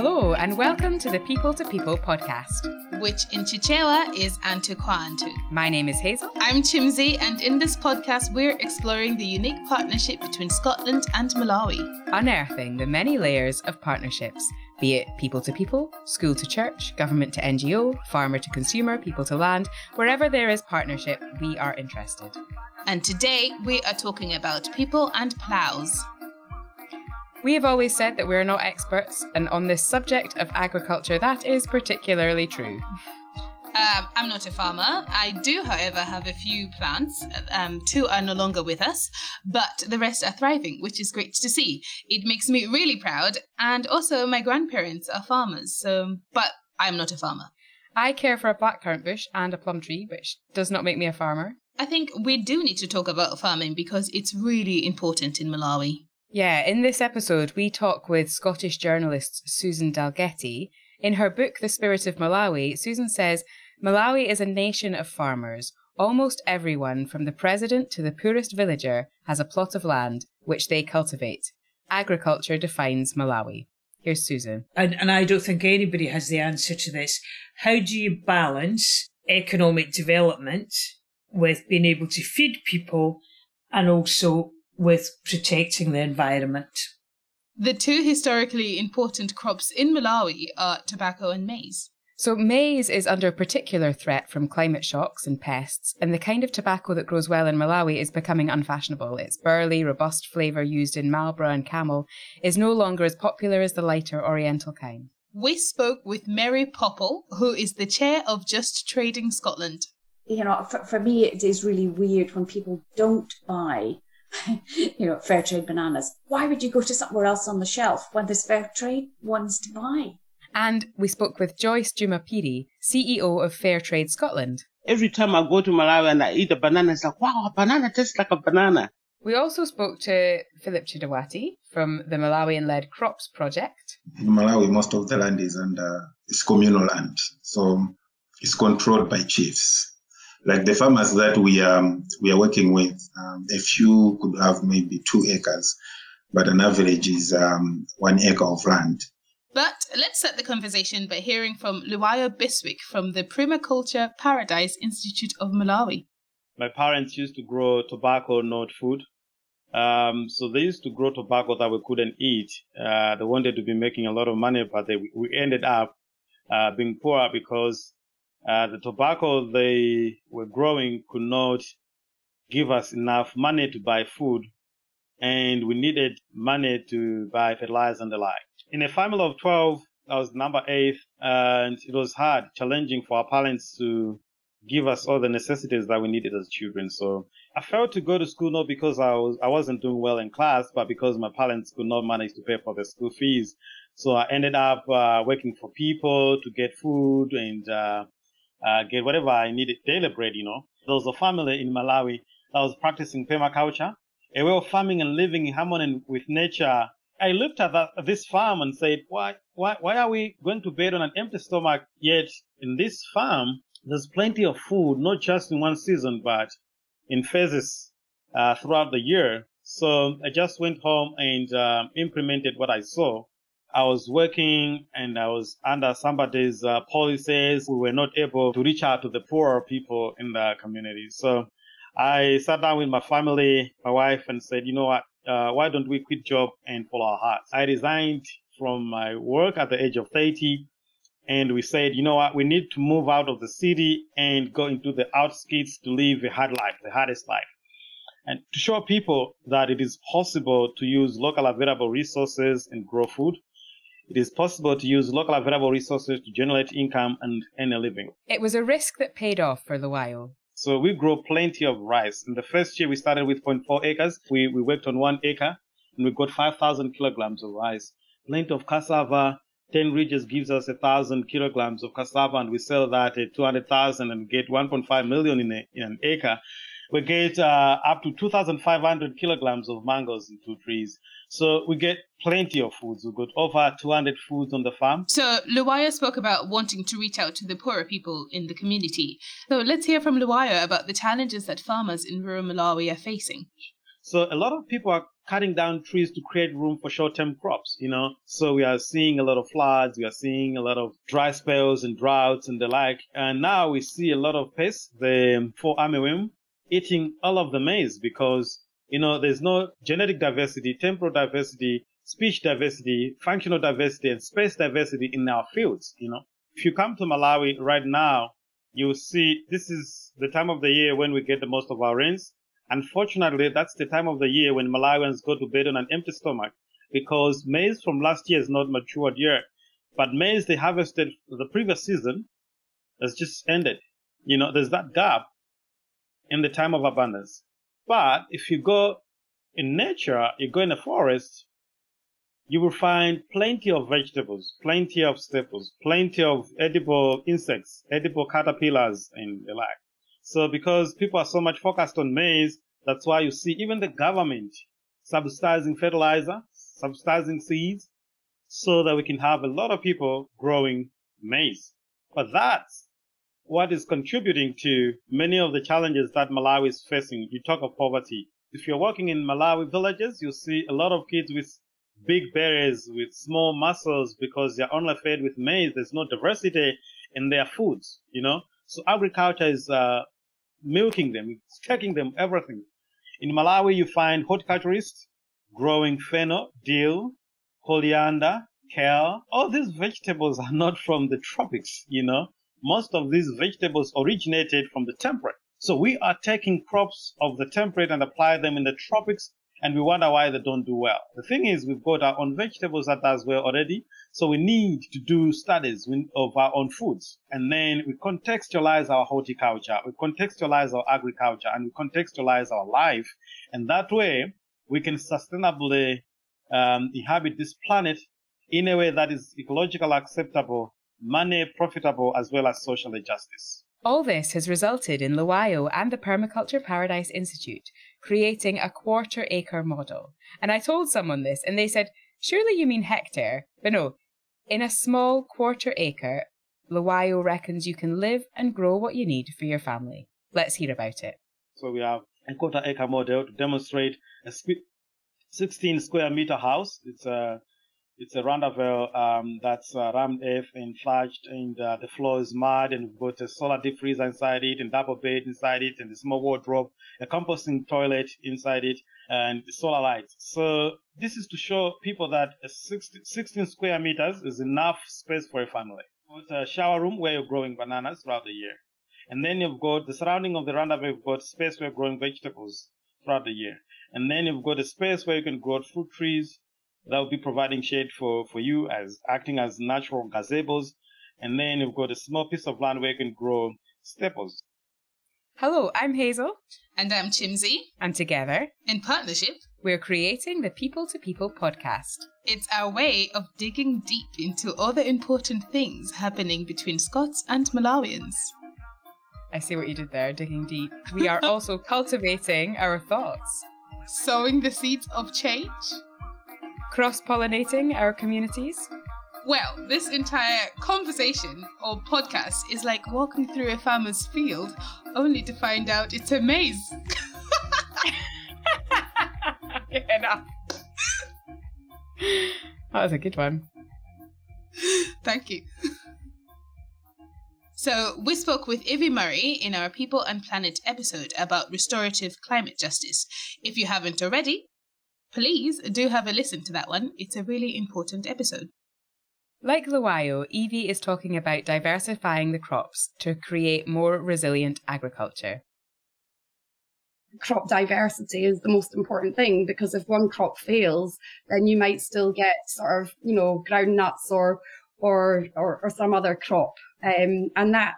Hello, and welcome to the People to People podcast, which in Chichewa is Antukwantu. My name is Hazel. I'm Chimzi, and in this podcast, we're exploring the unique partnership between Scotland and Malawi, unearthing the many layers of partnerships be it people to people, school to church, government to NGO, farmer to consumer, people to land, wherever there is partnership, we are interested. And today we are talking about people and ploughs. We have always said that we are not experts, and on this subject of agriculture, that is particularly true. Um, I'm not a farmer. I do, however, have a few plants. Um, two are no longer with us, but the rest are thriving, which is great to see. It makes me really proud. And also, my grandparents are farmers, so, but I'm not a farmer. I care for a blackcurrant bush and a plum tree, which does not make me a farmer. I think we do need to talk about farming because it's really important in Malawi. Yeah, in this episode, we talk with Scottish journalist Susan Dalgety. In her book, The Spirit of Malawi, Susan says Malawi is a nation of farmers. Almost everyone, from the president to the poorest villager, has a plot of land which they cultivate. Agriculture defines Malawi. Here's Susan. And, and I don't think anybody has the answer to this. How do you balance economic development with being able to feed people and also with protecting the environment. The two historically important crops in Malawi are tobacco and maize. So, maize is under particular threat from climate shocks and pests, and the kind of tobacco that grows well in Malawi is becoming unfashionable. Its burley, robust flavour used in Marlboro and Camel is no longer as popular as the lighter Oriental kind. We spoke with Mary Popple, who is the chair of Just Trading Scotland. You know, for, for me, it is really weird when people don't buy you know, fair trade bananas. Why would you go to somewhere else on the shelf when there's fair trade ones to buy? And we spoke with Joyce Jumapiri, CEO of Fair Trade Scotland. Every time I go to Malawi and I eat a banana, it's like, wow, a banana tastes like a banana. We also spoke to Philip Chidawati from the Malawian led Crops Project. In Malawi, most of the land is under it's communal land, so it's controlled by chiefs like the farmers that we are um, we are working with, um, a few could have maybe two acres, but an average is um, one acre of land. But let's set the conversation by hearing from Luwayo Biswick from the Permaculture Paradise Institute of Malawi. My parents used to grow tobacco, not food. Um, so they used to grow tobacco that we couldn't eat. Uh, they wanted to be making a lot of money, but they, we ended up uh, being poor because uh, the tobacco they were growing could not give us enough money to buy food, and we needed money to buy fertilizer and the like. In a family of 12, I was number eight, and it was hard, challenging for our parents to give us all the necessities that we needed as children. So I failed to go to school not because I was I wasn't doing well in class, but because my parents could not manage to pay for the school fees. So I ended up uh, working for people to get food and uh, uh, get whatever I needed, daily bread, you know. There was a family in Malawi that was practicing permaculture, a way of farming and living in harmony with nature. I looked at that, this farm and said, why, why, why are we going to bed on an empty stomach? Yet in this farm, there's plenty of food, not just in one season, but in phases uh, throughout the year. So I just went home and uh, implemented what I saw. I was working and I was under somebody's uh, policies. We were not able to reach out to the poorer people in the community. So I sat down with my family, my wife, and said, you know what? Uh, why don't we quit job and follow our hearts? I resigned from my work at the age of 30 and we said, you know what? We need to move out of the city and go into the outskirts to live a hard life, the hardest life. And to show people that it is possible to use local available resources and grow food it is possible to use local available resources to generate income and earn a living. It was a risk that paid off for the while. So we grow plenty of rice. In the first year, we started with 0.4 acres. We, we worked on one acre and we got 5,000 kilograms of rice. Plenty of cassava. 10 ridges gives us 1,000 kilograms of cassava and we sell that at 200,000 and get 1.5 million in, a, in an acre we get uh, up to 2,500 kilograms of mangoes in two trees. So we get plenty of foods. We got over 200 foods on the farm. So Luwayo spoke about wanting to reach out to the poorer people in the community. So let's hear from Luwayo about the challenges that farmers in rural Malawi are facing. So a lot of people are cutting down trees to create room for short-term crops, you know. So we are seeing a lot of floods, we are seeing a lot of dry spells and droughts and the like. And now we see a lot of pests, the fall armyworm, eating all of the maize because, you know, there's no genetic diversity, temporal diversity, species diversity, functional diversity, and space diversity in our fields, you know. If you come to Malawi right now, you'll see this is the time of the year when we get the most of our rains. Unfortunately, that's the time of the year when Malawians go to bed on an empty stomach because maize from last year is not matured yet. But maize they harvested the previous season has just ended. You know, there's that gap in the time of abundance. But if you go in nature, you go in a forest, you will find plenty of vegetables, plenty of staples, plenty of edible insects, edible caterpillars, and the like. So because people are so much focused on maize, that's why you see even the government subsidizing fertilizer, subsidizing seeds, so that we can have a lot of people growing maize. But that's what is contributing to many of the challenges that Malawi is facing. You talk of poverty. If you're working in Malawi villages, you see a lot of kids with big berries, with small muscles because they're only fed with maize. There's no diversity in their foods, you know? So agriculture is uh, milking them, taking them everything. In Malawi, you find horticulturists growing fennel, dill, coriander, kale. All these vegetables are not from the tropics, you know. Most of these vegetables originated from the temperate. So we are taking crops of the temperate and apply them in the tropics and we wonder why they don't do well. The thing is, we've got our own vegetables that does well already, so we need to do studies of our own foods, and then we contextualize our horticulture, we contextualize our agriculture, and we contextualize our life, and that way we can sustainably um, inhabit this planet in a way that is ecologically acceptable, money profitable, as well as socially justice. All this has resulted in Luwayo and the Permaculture Paradise Institute creating a quarter acre model. And I told someone this, and they said, Surely you mean hectare. But no, in a small quarter acre, Luwayo reckons you can live and grow what you need for your family. Let's hear about it. So we have a quarter acre model to demonstrate a 16 square meter house. It's a it's a roundabout um, that's uh, rammed earth and flashed, and uh, the floor is mud, and we've got a solar deep freezer inside it, and double bed inside it, and a small wardrobe, a composting toilet inside it, and solar lights. So this is to show people that 16, 16 square meters is enough space for a family. Got a shower room where you're growing bananas throughout the year. And then you've got the surrounding of the roundabout, you've got space where you're growing vegetables throughout the year. And then you've got a space where you can grow fruit trees, that will be providing shade for, for you as acting as natural gazebos. And then you've got a small piece of land where you can grow staples. Hello, I'm Hazel. And I'm Chimsy. And together, in partnership, we're creating the People to People podcast. It's our way of digging deep into all the important things happening between Scots and Malawians. I see what you did there, digging deep. We are also cultivating our thoughts, sowing the seeds of change cross pollinating our communities? Well, this entire conversation or podcast is like walking through a farmer's field only to find out it's a maze. enough. That was a good one. Thank you. So, we spoke with Ivy Murray in our People and Planet episode about restorative climate justice. If you haven't already, please do have a listen to that one. It's a really important episode. Like Luwayo, Evie is talking about diversifying the crops to create more resilient agriculture. Crop diversity is the most important thing because if one crop fails, then you might still get sort of, you know, ground nuts or or or, or some other crop. Um, and that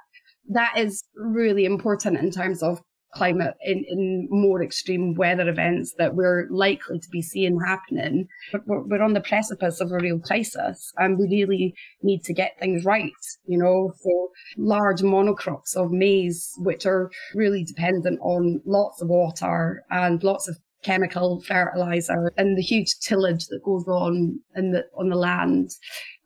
that is really important in terms of climate in, in more extreme weather events that we're likely to be seeing happening. But we're, we're on the precipice of a real crisis and we really need to get things right, you know, for large monocrops of maize, which are really dependent on lots of water and lots of chemical fertilizer and the huge tillage that goes on in the on the land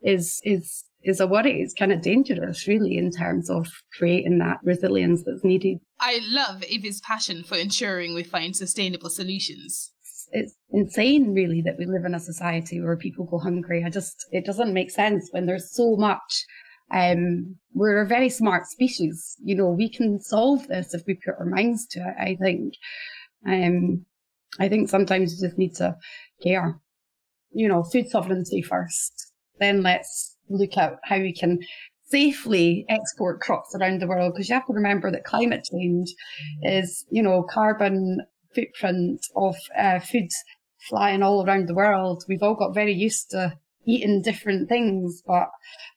is is is a worry. It's kind of dangerous, really, in terms of creating that resilience that's needed. I love Evie's passion for ensuring we find sustainable solutions. it's it's insane really that we live in a society where people go hungry. I just it doesn't make sense when there's so much um, we're a very smart species. You know, we can solve this if we put our minds to it, I think. Um, I think sometimes you just need to care. You know, food sovereignty first. Then let's look at how we can safely export crops around the world because you have to remember that climate change is, you know, carbon footprint of uh, food flying all around the world. We've all got very used to eating different things, but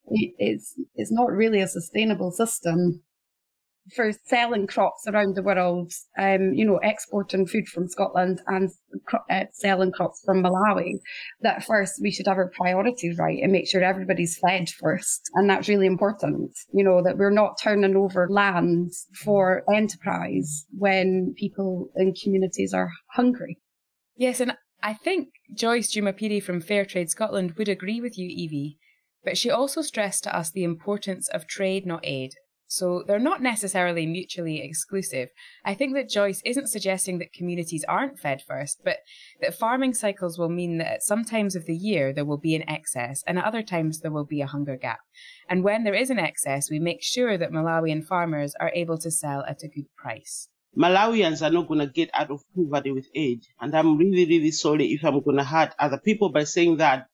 it's it's not really a sustainable system for selling crops around the world. Um, you know, exporting food from Scotland and uh, selling crops from Malawi. That first we should have our priorities right and make sure everybody's fed first, and that's really important. You know that we're not turning over land for enterprise when people in communities are hungry. Yes, and I think Joyce Jumapiri from Fairtrade Scotland would agree with you, Evie, but she also stressed to us the importance of trade, not aid. So they're not necessarily mutually exclusive. I think that Joyce isn't suggesting that communities aren't fed first, but that farming cycles will mean that at some times of the year there will be an excess and at other times there will be a hunger gap. And when there is an excess, we make sure that Malawian farmers are able to sell at a good price. Malawians are not going to get out of poverty with aid. And I'm really, really sorry if I'm going to hurt other people by saying that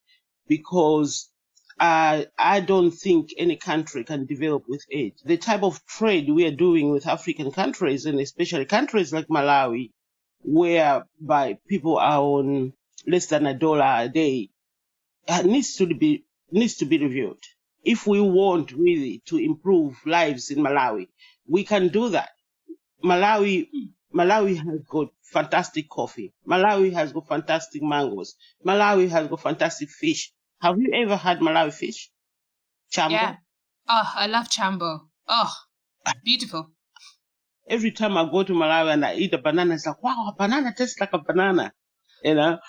because uh, I don't think any country can develop with aid. The type of trade we are doing with African countries and especially countries like Malawi, whereby people are on less than a dollar a day, uh, needs to be needs to be reviewed. If we want really to improve lives in Malawi, we can do that. Malawi, Malawi has got fantastic coffee. Malawi has got fantastic mangoes. Malawi has got fantastic fish. Have you ever had Malawi fish? Chambo? Yeah. Oh, I love chambo. Oh, beautiful. Every time I go to Malawi and I eat a banana, it's like, wow, a banana tastes like a banana. You know?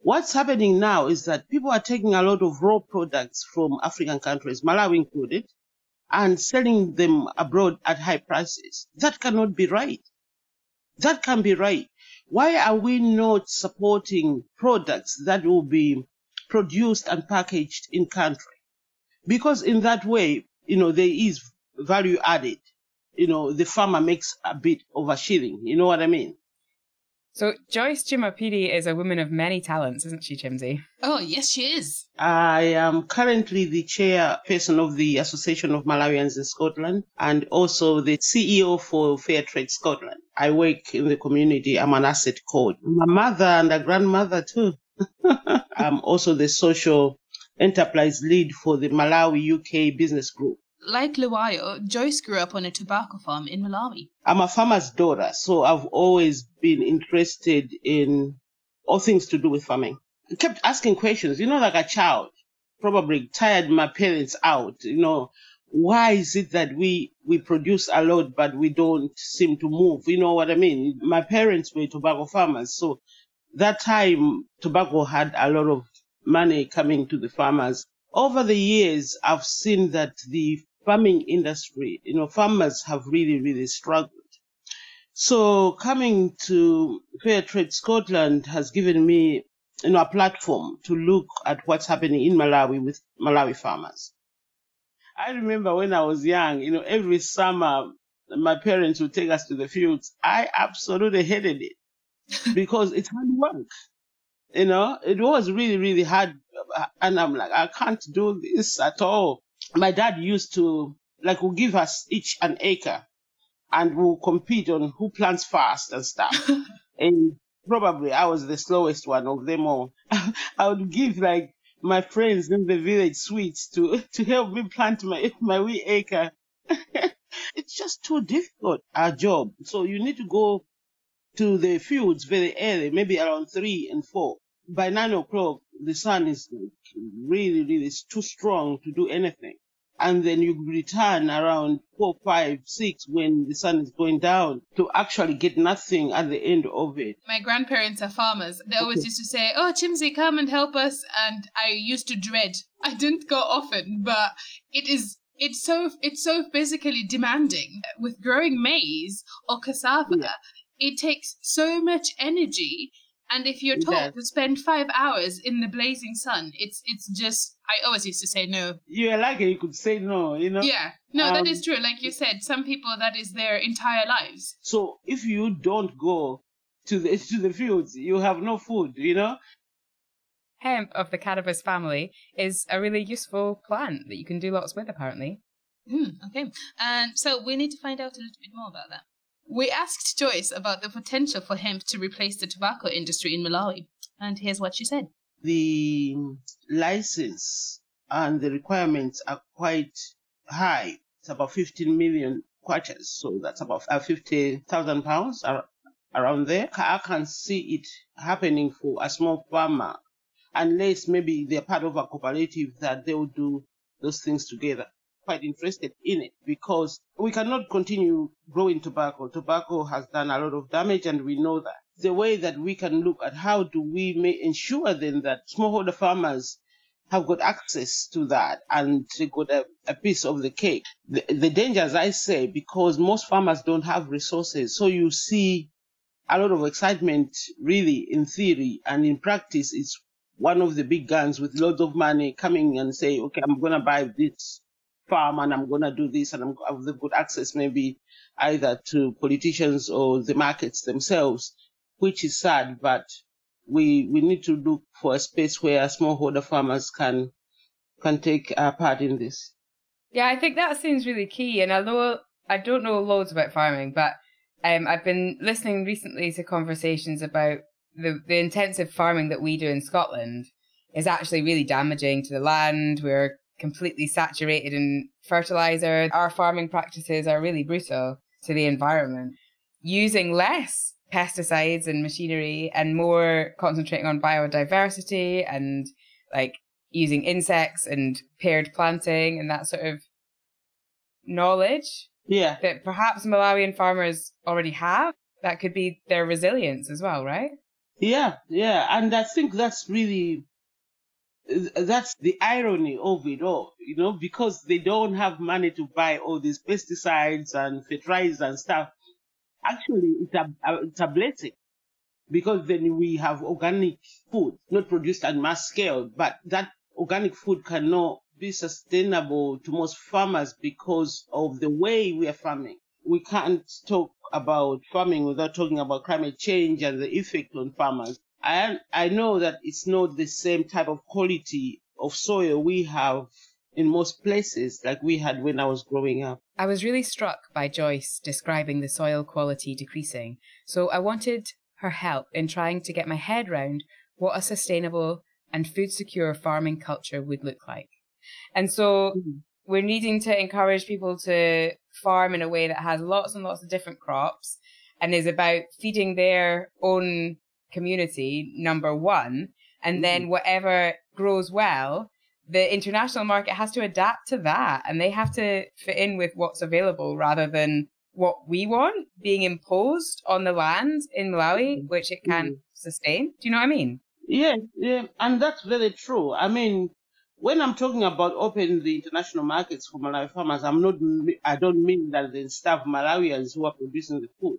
What's happening now is that people are taking a lot of raw products from African countries, Malawi included, and selling them abroad at high prices. That cannot be right. That can be right. Why are we not supporting products that will be produced and packaged in country? Because in that way, you know, there is value added. You know, the farmer makes a bit of a shilling. You know what I mean? So Joyce Jumapiri is a woman of many talents, isn't she, Chimsy? Oh, yes, she is. I am currently the chairperson of the Association of Malawians in Scotland and also the CEO for Fairtrade Scotland. I work in the community. I'm an asset coach. I'm a mother and a grandmother too. I'm also the social enterprise lead for the Malawi UK business group. Like Luwayo, Joyce grew up on a tobacco farm in Malawi. I'm a farmer's daughter, so I've always been interested in all things to do with farming. I kept asking questions, you know, like a child, probably tired my parents out, you know, why is it that we, we produce a lot, but we don't seem to move? You know what I mean? My parents were tobacco farmers, so that time tobacco had a lot of money coming to the farmers. Over the years, I've seen that the farming industry, you know, farmers have really, really struggled. So coming to Fair Trade Scotland has given me, you know, a platform to look at what's happening in Malawi with Malawi farmers. I remember when I was young, you know, every summer my parents would take us to the fields. I absolutely hated it because it's hard work. You know, it was really, really hard. And I'm like, I can't do this at all my dad used to like will give us each an acre and we'll compete on who plants fast and stuff. and probably I was the slowest one of them all. I would give like my friends in the village sweets to to help me plant my my wee acre. it's just too difficult our job. So you need to go to the fields very early, maybe around three and four. By nine o'clock, the sun is really, really too strong to do anything. And then you return around four, five, six when the sun is going down to actually get nothing at the end of it. My grandparents are farmers. They always Okay. used to say, Oh, Chimsy, come and help us. And I used to dread. I didn't go often, but it is. It's so it's so physically demanding. With growing maize or cassava, Yeah. It takes so much energy And if you're told does. to spend five hours in the blazing sun, it's it's just. I always used to say no. You're lucky you could say no, you know? Yeah, no, that Um, is true. Like you said, some people that is their entire lives. So if you don't go to the to the fields, you have no food, you know? Hemp of the cannabis family is a really useful plant that you can do lots with, apparently. Hmm, okay, and so we need to find out a little bit more about that. We asked Joyce about the potential for hemp to replace the tobacco industry in Malawi, and here's what she said. The license and the requirements are quite high. It's about 15 million kwachas, so that's about uh, 50,000 pounds around there. I can see it happening for a small farmer, unless maybe they're part of a cooperative that they will do those things together. Quite interested in it because we cannot continue growing tobacco. Tobacco has done a lot of damage, and we know that. The way that we can look at how do we make, ensure then that smallholder farmers have got access to that and they got a, a piece of the cake. The, the danger, I say, because most farmers don't have resources. So you see a lot of excitement really in theory and in practice it's one of the big guns with loads of money coming and say, okay, I'm going to buy this farm and I'm going to do this and I'm, I've got access maybe either to politicians or the markets themselves, which is sad, but we we need to look for a space where smallholder farmers can can take uh, part in this. Yeah, I think that seems really key. And although I don't know loads about farming, but um, I've been listening recently to conversations about the, the intensive farming that we do in Scotland is actually really damaging to the land. We're completely saturated in fertilizer. Our farming practices are really brutal to the environment. Using less pesticides and machinery and more concentrating on biodiversity and like using insects and paired planting and that sort of knowledge Yeah, that perhaps Malawian farmers already have. That could be their resilience as well, right? yeah, yeah, and I think that's really Uh, that's the irony of it all, you know, because they don't have money to buy all these pesticides and fertilizers and stuff. Actually, it's a, it's a blessing because then we have organic food, not produced at mass scale, but that organic food cannot be sustainable to most farmers because of the way we are farming. We can't talk about farming without talking about climate change and the effect on farmers. I, I know that it's not the same type of quality of soil we have in most places like we had when I was growing up. I was really struck by Joyce describing the soil quality decreasing, so I wanted her help in trying to get my head round what a sustainable and food secure farming culture would look like. And so mm-hmm. we're needing to encourage people to farm in a way that has lots and lots of different crops and is about feeding their own community, number one. And then mm. whatever grows well, the international market has to adapt to that and they have to fit in with what's available rather than what we want being imposed on the land in Malawi, mm. which it can mm. sustain. Do you know what I mean? Yeah, yeah, and that's very true. I mean, when I'm talking about opening the international markets for Malawi farmers, I'm not, I don't mean that they starve Malawians who are producing the food,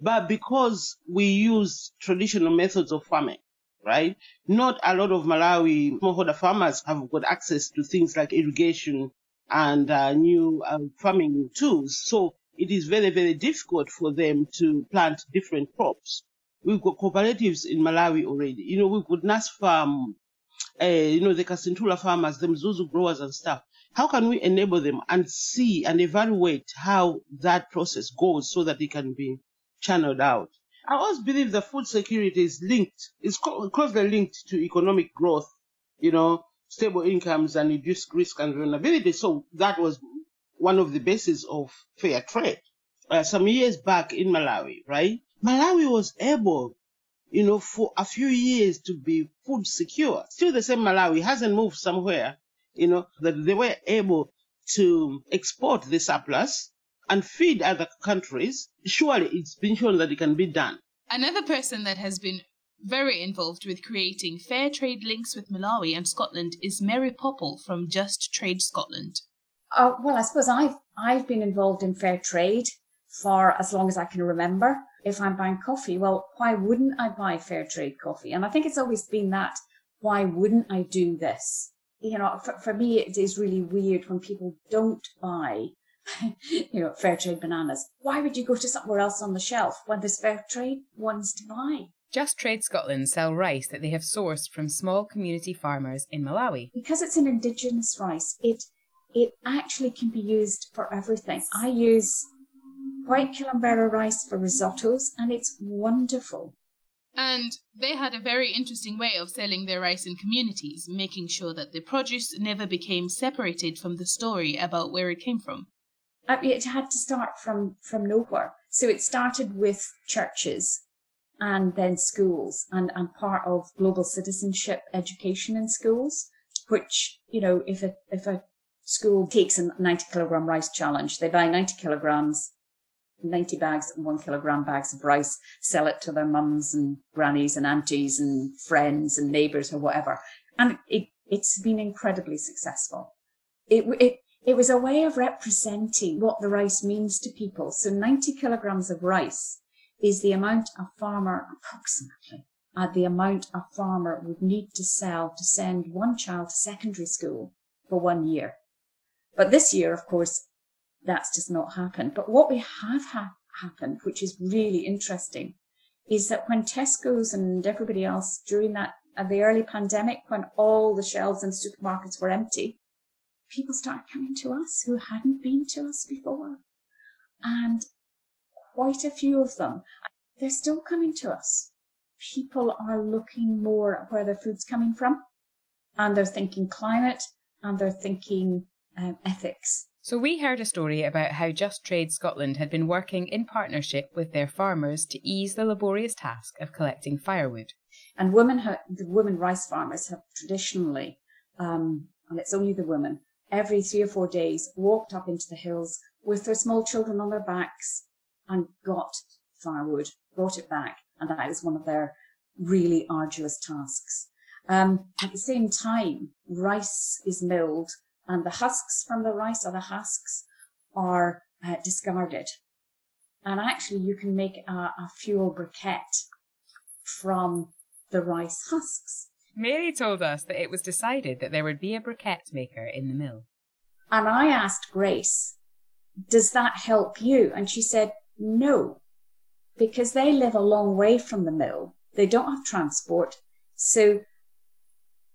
but because we use traditional methods of farming, right? Not a lot of Malawi smallholder farmers have got access to things like irrigation and uh, new uh, farming tools. So it is very, very difficult for them to plant different crops. We've got cooperatives in Malawi already. You know, we've got NASFAM, uh, you know, the Kasinthula farmers, the Mzuzu growers and stuff. How can we enable them and see and evaluate how that process goes so that it can be channeled out? I always believe that food security is linked, is closely linked to economic growth, you know, stable incomes and reduced risk and vulnerability. So that was one of the bases of fair trade. Uh, some years back in Malawi, right? Malawi was able, you know, for a few years to be food secure. Still the same Malawi hasn't moved somewhere, you know, that they were able to export the surplus and feed other countries. Surely it's been shown that it can be done. Another person that has been very involved with creating fair trade links with Malawi and Scotland is Mary Popple from Just Trade Scotland. Uh, well, I suppose I've I've been involved in fair trade for as long as I can remember. if I'm buying coffee, well, why wouldn't I buy fair trade coffee? And I think it's always been that. Why wouldn't I do this? You know, for, for me, it is really weird when people don't buy, you know, fair trade bananas. Why would you go to somewhere else on the shelf when there's fair trade ones to buy? Just Trade Scotland sell rice that they have sourced from small community farmers in Malawi. Because it's an indigenous rice, it it actually can be used for everything. I use white Kilombero rice for risottos and it's wonderful. And they had a very interesting way of selling their rice in communities, making sure that the produce never became separated from the story about where it came from. Uh, it had to start from, from nowhere. So it started with churches and then schools and, and part of global citizenship education in schools, which, you know, if a, if a school takes a 90 kilogram rice challenge, they buy 90 kilograms, 90 bags, one kilogram bags of rice, sell it to their mums and grannies and aunties and friends and neighbors or whatever. And it, it's been incredibly successful. It, it, it was a way of representing what the rice means to people. So 90 kilograms of rice is the amount a farmer approximately at the amount a farmer would need to sell to send one child to secondary school for one year. But this year, of course, that's just not happened. But what we have ha- happened, which is really interesting, is that when Tesco's and everybody else during that uh, the early pandemic, when all the shelves in supermarkets were empty, people started coming to us who hadn't been to us before. And quite a few of them. They're still coming to us. People are looking more at where their food's coming from, and they're thinking climate, and they're thinking um, ethics. So we heard a story about how Just Trade Scotland had been working in partnership with their farmers to ease the laborious task of collecting firewood. And women, ha- the women rice farmers have traditionally, um, and it's only the women, every three or four days walked up into the hills with their small children on their backs and got firewood, brought it back, and that is one of their really arduous tasks. Um, at the same time, rice is milled, and the husks from the rice or the husks are uh, discarded. And actually, you can make a, a fuel briquette from the rice husks. Mary told us that it was decided that there would be a briquette maker in the mill. And I asked Grace, Does that help you? And she said, no, because they live a long way from the mill. They don't have transport. So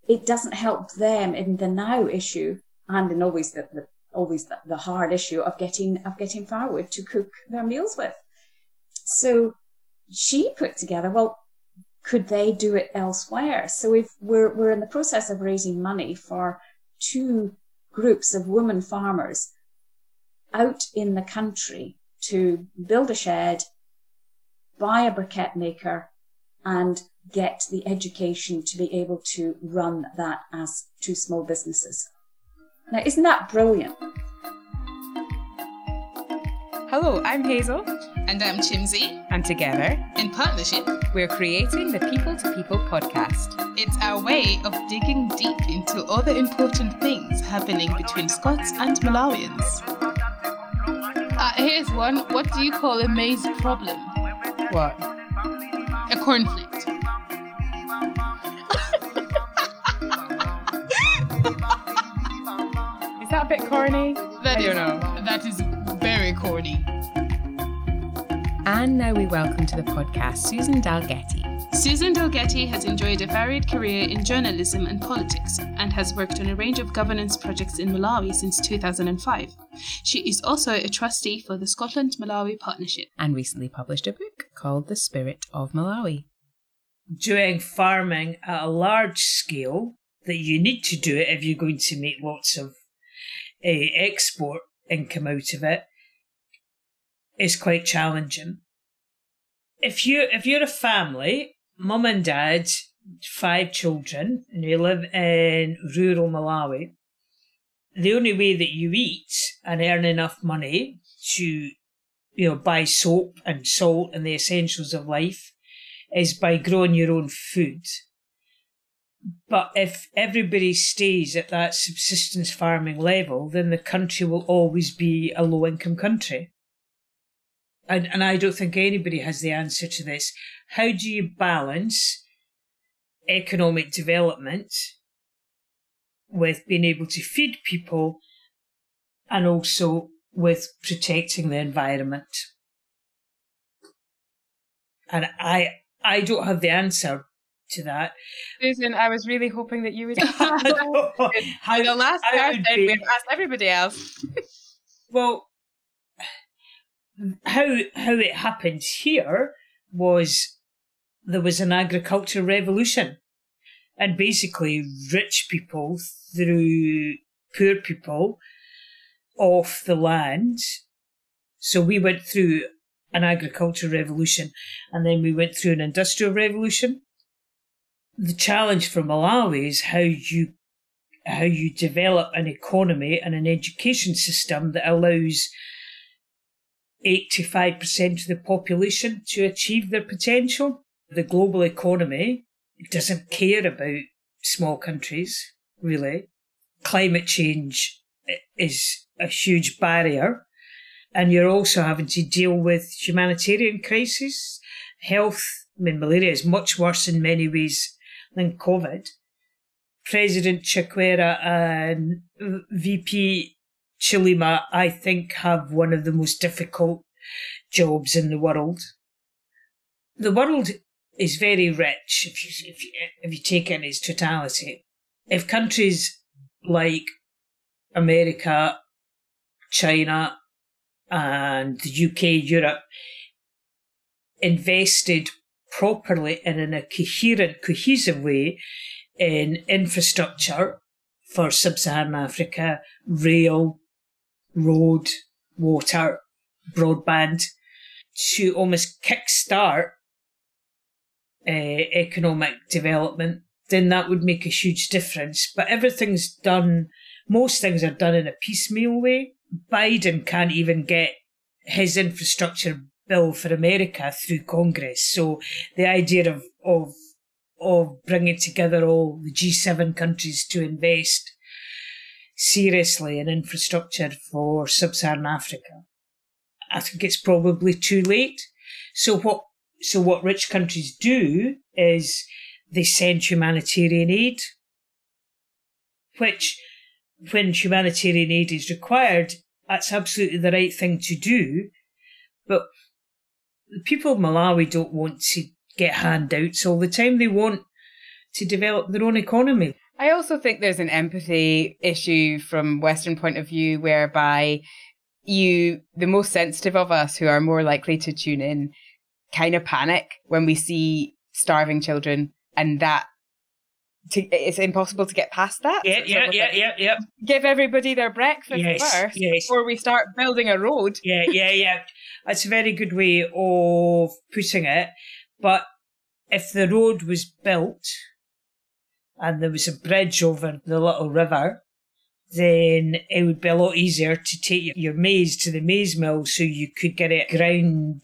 it doesn't help them in the now issue and in always the, the always the, the hard issue of getting of getting firewood to cook their meals with. So she put together, well, could they do it elsewhere? So if we're we're in the process of raising money for two groups of women farmers out in the country to build a shed, buy a briquette maker, and get the education to be able to run that as two small businesses. Now, isn't that brilliant? Hello, I'm Hazel. And I'm Chimsy. And together, in partnership, we're creating the People to People podcast. It's our way of digging deep into all the important things happening between Scots and Malawians. Uh, here's one. What do you call a maize problem? What? A cornflake. is that a bit corny? That I is, don't know. That is very corny. And now we welcome to the podcast Susan Dalgety. Susan Dalgety has enjoyed a varied career in journalism and politics and has worked on a range of governance projects in Malawi since 2005. She is also a trustee for the Scotland Malawi Partnership and recently published a book called The Spirit of Malawi. Doing farming at a large scale that you need to do it if you're going to make lots of uh, export income out of it is quite challenging. If you if you're a family, mum and dad, five children, and you live in rural Malawi, the only way that you eat and earn enough money to you know buy soap and salt and the essentials of life is by growing your own food. But if everybody stays at that subsistence farming level, then the country will always be a low income country. And, and I don't think anybody has the answer to this. How do you balance economic development with being able to feed people and also with protecting the environment? And I I don't have the answer to that. Susan, I was really hoping that you would. how, the last how it person be- we've asked everybody else. Well, how how it happened here was there was an agricultural revolution, and basically rich people threw poor people off the land. So we went through an agricultural revolution, and then we went through an industrial revolution. The challenge for Malawi is how you how you develop an economy and an education system that allows 85% of the population to achieve their potential. The global economy doesn't care about small countries, really. Climate change is a huge barrier. And you're also having to deal with humanitarian crises. Health, I mean, malaria is much worse in many ways than COVID. President Chakwera uh, and VP Chilima, I think, have one of the most difficult jobs in the world. The world is very rich if you, if you, if you take in its totality. If countries like America, China, and the UK, Europe invested properly and in a coherent, cohesive way in infrastructure for sub-Saharan Africa, rail, road, water, broadband, to almost kickstart uh, economic development, then that would make a huge difference. But everything's done, most things are done in a piecemeal way. Biden can't even get his infrastructure bill for America through Congress. So the idea of, of, of bringing together all the G7 countries to invest seriously in infrastructure for sub-Saharan Africa, I think it's probably too late. So what, so what rich countries do is they send humanitarian aid, which when humanitarian aid is required, that's absolutely the right thing to do. But the people of Malawi don't want to get handouts all the time. They want to develop their own economy. I also think there's an empathy issue from Western point of view whereby you, the most sensitive of us who are more likely to tune in, kind of panic when we see starving children and that to, it's impossible to get past that. Yeah, So yeah, yeah, yeah, yeah. Give everybody their breakfast Yes, first yes. before we start building a road. yeah, yeah, yeah. That's a very good way of putting it. But if the road was built and there was a bridge over the little river, then it would be a lot easier to take your maize to the maize mill so you could get it ground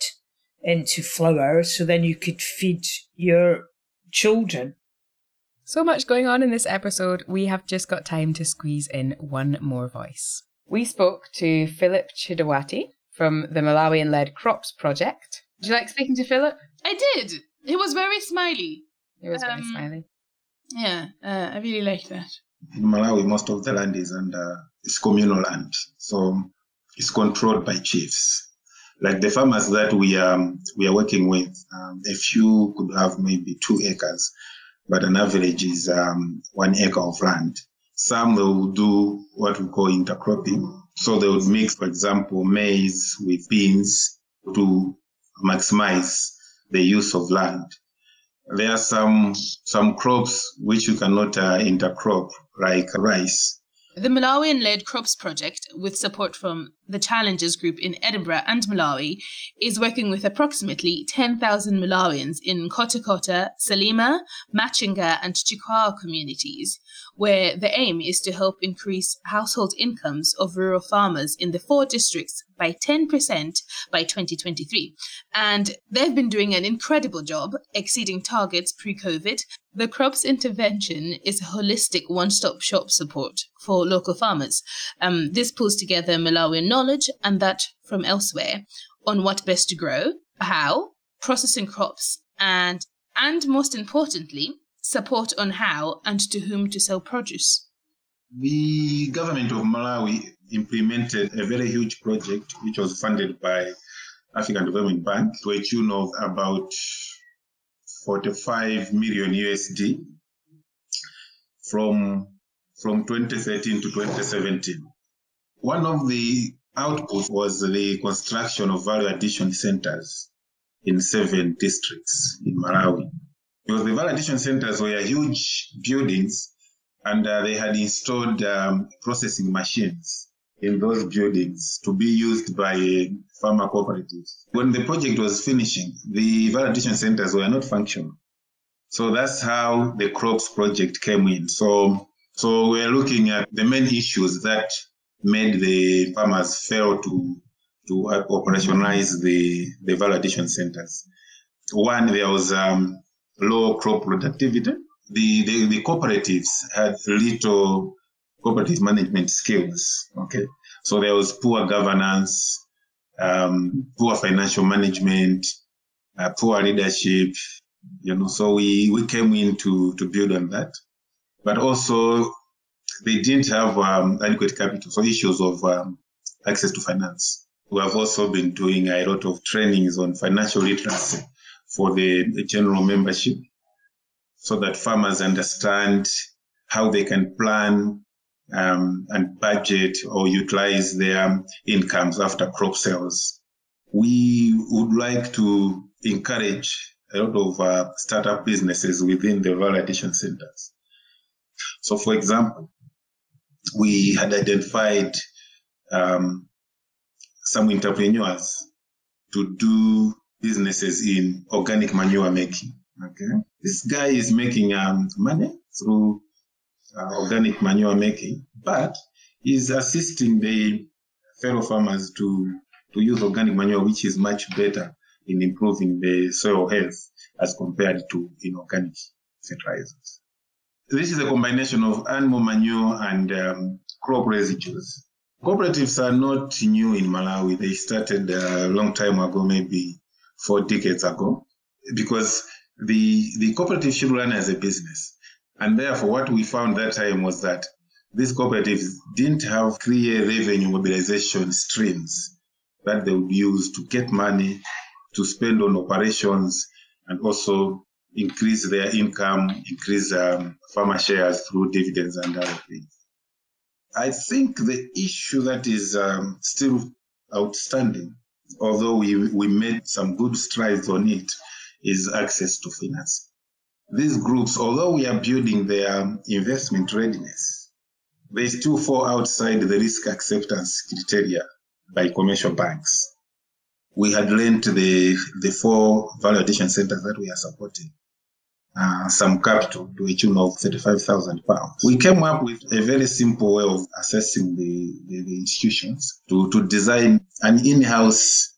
into flour so then you could feed your children. So much going on in this episode, we have just got time to squeeze in one more voice. We spoke to Philip Chidawati from the Malawian led Crops Project. Did you like speaking to Philip? I did. He was very smiley. He was very Um, smiling. Yeah, uh, I really like that. In Malawi, most of the land is under it's communal land, so it's controlled by chiefs. Like the farmers that we are we are working with, um, a few could have maybe two acres, but an average is um, one acre of land. Some they will do what we call intercropping, so they would mix, for example, maize with beans to maximize the use of land there are some some crops which you cannot uh, intercrop, like rice. The Malawian led Crops Project, with support from the Challenges Group in Edinburgh and Malawi, is working with approximately 10,000 Malawians in Kotakota, Salima, Machinga, and Chikwawa communities, where the aim is to help increase household incomes of rural farmers in the four districts by 10% by 2023. And they've been doing an incredible job, exceeding targets pre COVID. The crops intervention is a holistic one stop shop support for local farmers. Um, this pulls together Malawian knowledge and that from elsewhere on what best to grow, how, processing crops, and, and most importantly, support on how and to whom to sell produce. The government of Malawi implemented a very huge project which was funded by African Development Bank to a tune of about 45 million USD from from 2013 to 2017. One of the outputs was the construction of value addition centers in seven districts in Malawi. Because the value addition centers were huge buildings and uh, they had installed um, processing machines in those buildings to be used by farmer cooperatives. When the project was finishing, the value addition centers were not functional. So that's how the crops project came in. So, so we're looking at the main issues that made the farmers fail to, to operationalize the, the value addition centers. One, there was um, low crop productivity the, the, the cooperatives had little cooperative management skills. Okay. So there was poor governance, um, poor financial management, uh, poor leadership, you know, so we, we came in to, to build on that. But also they didn't have um, adequate capital, so issues of um, access to finance. We have also been doing a lot of trainings on financial literacy for the, the general membership so that farmers understand how they can plan um, and budget or utilize their incomes after crop sales. We would like to encourage a lot of uh, startup businesses within the value addition centers. So, for example, we had identified um, some entrepreneurs to do businesses in organic manure making. Okay. This guy is making um, money through uh, organic manure making, but he's assisting the fellow farmers to, to use organic manure, which is much better in improving the soil health as compared to inorganic fertilizers. This is a combination of animal manure and um, crop residues. Cooperatives are not new in Malawi. They started a long time ago, maybe four decades ago, because the, the cooperative should run as a business. And therefore, what we found that time was that these cooperatives didn't have clear revenue mobilization streams that they would use to get money to spend on operations and also increase their income, increase um, farmer shares through dividends and other things. I think the issue that is um, still outstanding, although we, we made some good strides on it, is access to finance. These groups, although we are building their investment readiness, they still fall outside the risk acceptance criteria by commercial banks. We had lent the, the four value addition centers that we are supporting uh, some capital to a tune of 35,000 pounds. We came up with a very simple way of assessing the, the, the institutions to, to design an in-house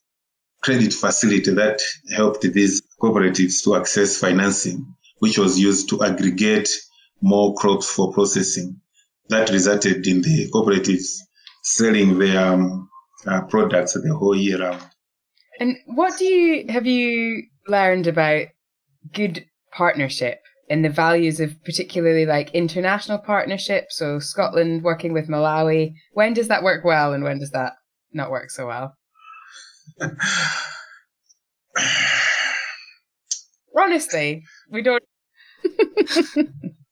credit facility that helped these cooperatives to access financing, which was used to aggregate more crops for processing. That resulted in the cooperatives selling their um, uh, products the whole year round. And what do you have you learned about good partnership and the values of particularly like international partnerships? So Scotland working with Malawi. When does that work well and when does that not work so well? Honestly, we don't.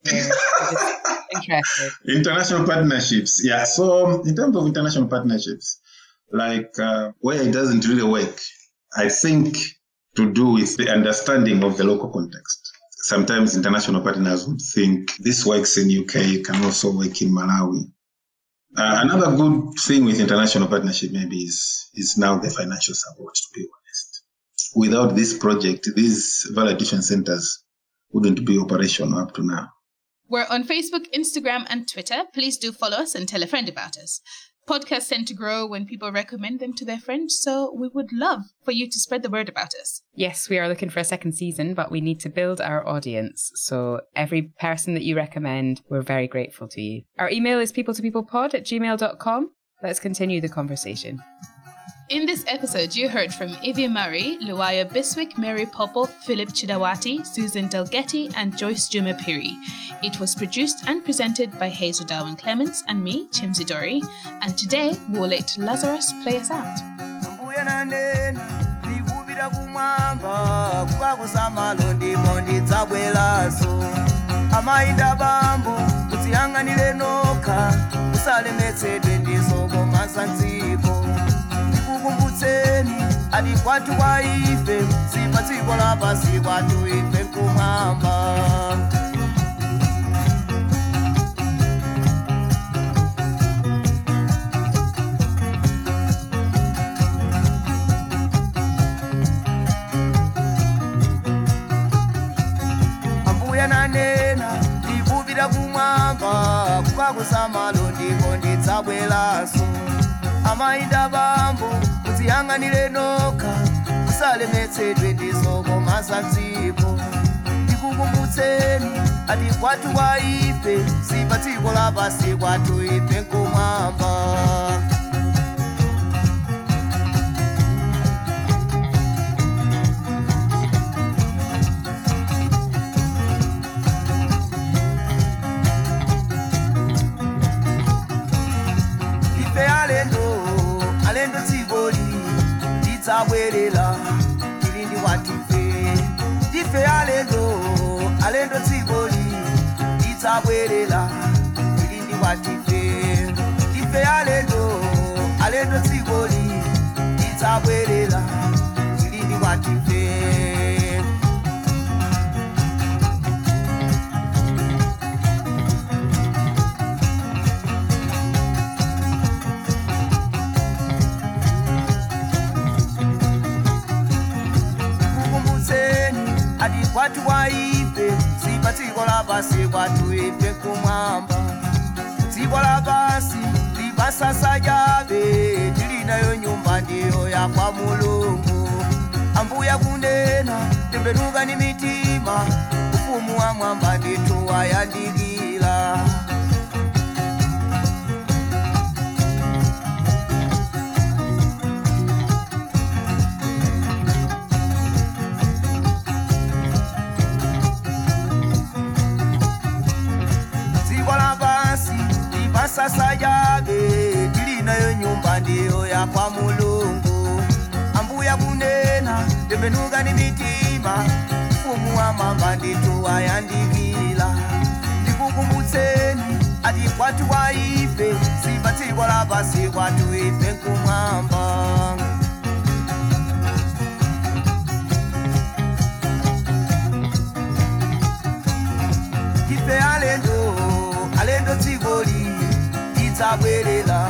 yeah, interested. International partnerships, yeah. So, in terms of international partnerships, like uh, where it doesn't really work, I think to do with the understanding of the local context. Sometimes international partners would think this works in UK, can also work in Malawi. Uh, another good thing with international partnership maybe is is now the financial support. To be honest, without this project, these value addition centers wouldn't be operational up to now. We're on Facebook, Instagram, and Twitter. Please do follow us and tell a friend about us. Podcasts tend to grow when people recommend them to their friends, so we would love for you to spread the word about us. Yes, we are looking for a second season, but we need to build our audience. So every person that you recommend, we're very grateful to you. Our email is people to people pod at gmail.com. Let's continue the conversation. In this episode, you heard from Evie Murray, Luwayo Biswick, Mary Popple, Philip Chidawati, Susan Dalgety, and Joyce Jumapiri. It was produced and presented by Hazel Darwin Clements and me, Chimsy Dory. And today, we'll let Lazarus play us out. Ati kwathu kwa ife sipa dziko lapasi kwathu ife kumwamba ambuya nanena ndikupita kumwamba. Kukakusamalo ndiko ndidzabweraso amayinda bambo kudziyang'anire nokha musalemetsedwe ndizoko masanziko ndikukumbutseni ati kwathu kwa ife sipa dziko lapasi ife tidzabwerera tili ndi watife. Ife alendo alendo dzikoli tidzabwerera tili ndi watife. Ife alendo alendo dzikoli tidzabwerera tili kwati waife sipa tikola pasi kwatuife kumwamba. Tikola pasi libasasa jave tilinayo nyumba ndiyo ya kwa mulungu. Ambuya kunena tembenuka ni mitima ufumu wa mwamba ndituwayandikila kunena tembenukani mitima ufumu wa mwamba ndithu wayandikira ndikukumbutseni ati kwathu kwa ife sipa dziko lapasi kwathu ife kumwamba. Ife alendo alendo dzikoli tidzabwerera